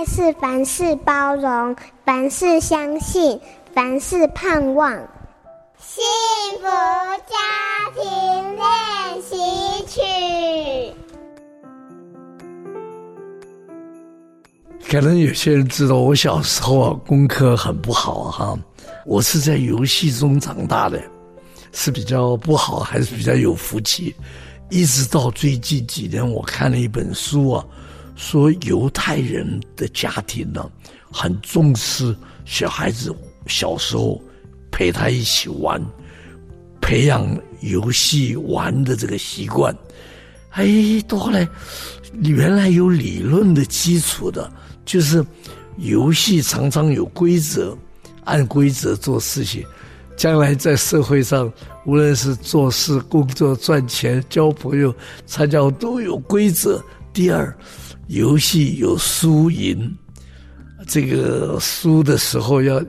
爱是凡事包容，凡事相信，凡事盼望。幸福家庭练习曲。可能有些人知道，我小时候啊，功课很不好哈。我是在游戏中长大的，是比较不好，还是比较有福气？一直到最近几年，我看了一本书啊，说犹太人的家庭呢，很重视小孩子小时候陪他一起玩，培养游戏玩的这个习惯。哎，到后来原来有理论的基础的，就是游戏常常有规则，按规则做事情。将来在社会上，无论是做事、工作、赚钱、交朋友、参加都有规则。第二，游戏有输赢，这个输的时候要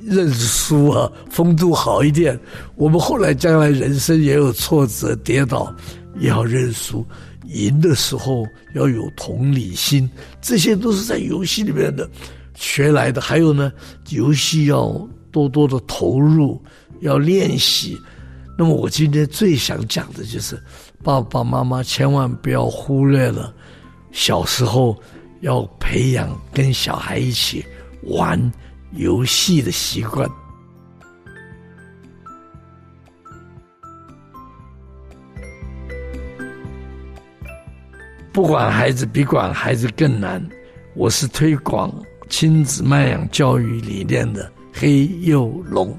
认输啊，风度好一点。我们后来将来人生也有挫折、跌倒，也要认输。赢的时候要有同理心，这些都是在游戏里面的学来的。还有呢，游戏要。多多的投入，要练习。那么我今天最想讲的就是，爸爸妈妈千万不要忽略了小时候要培养跟小孩一起玩游戏的习惯。不管孩子比管孩子更难，我是推广亲子慢养教育理念的。黑幼龙，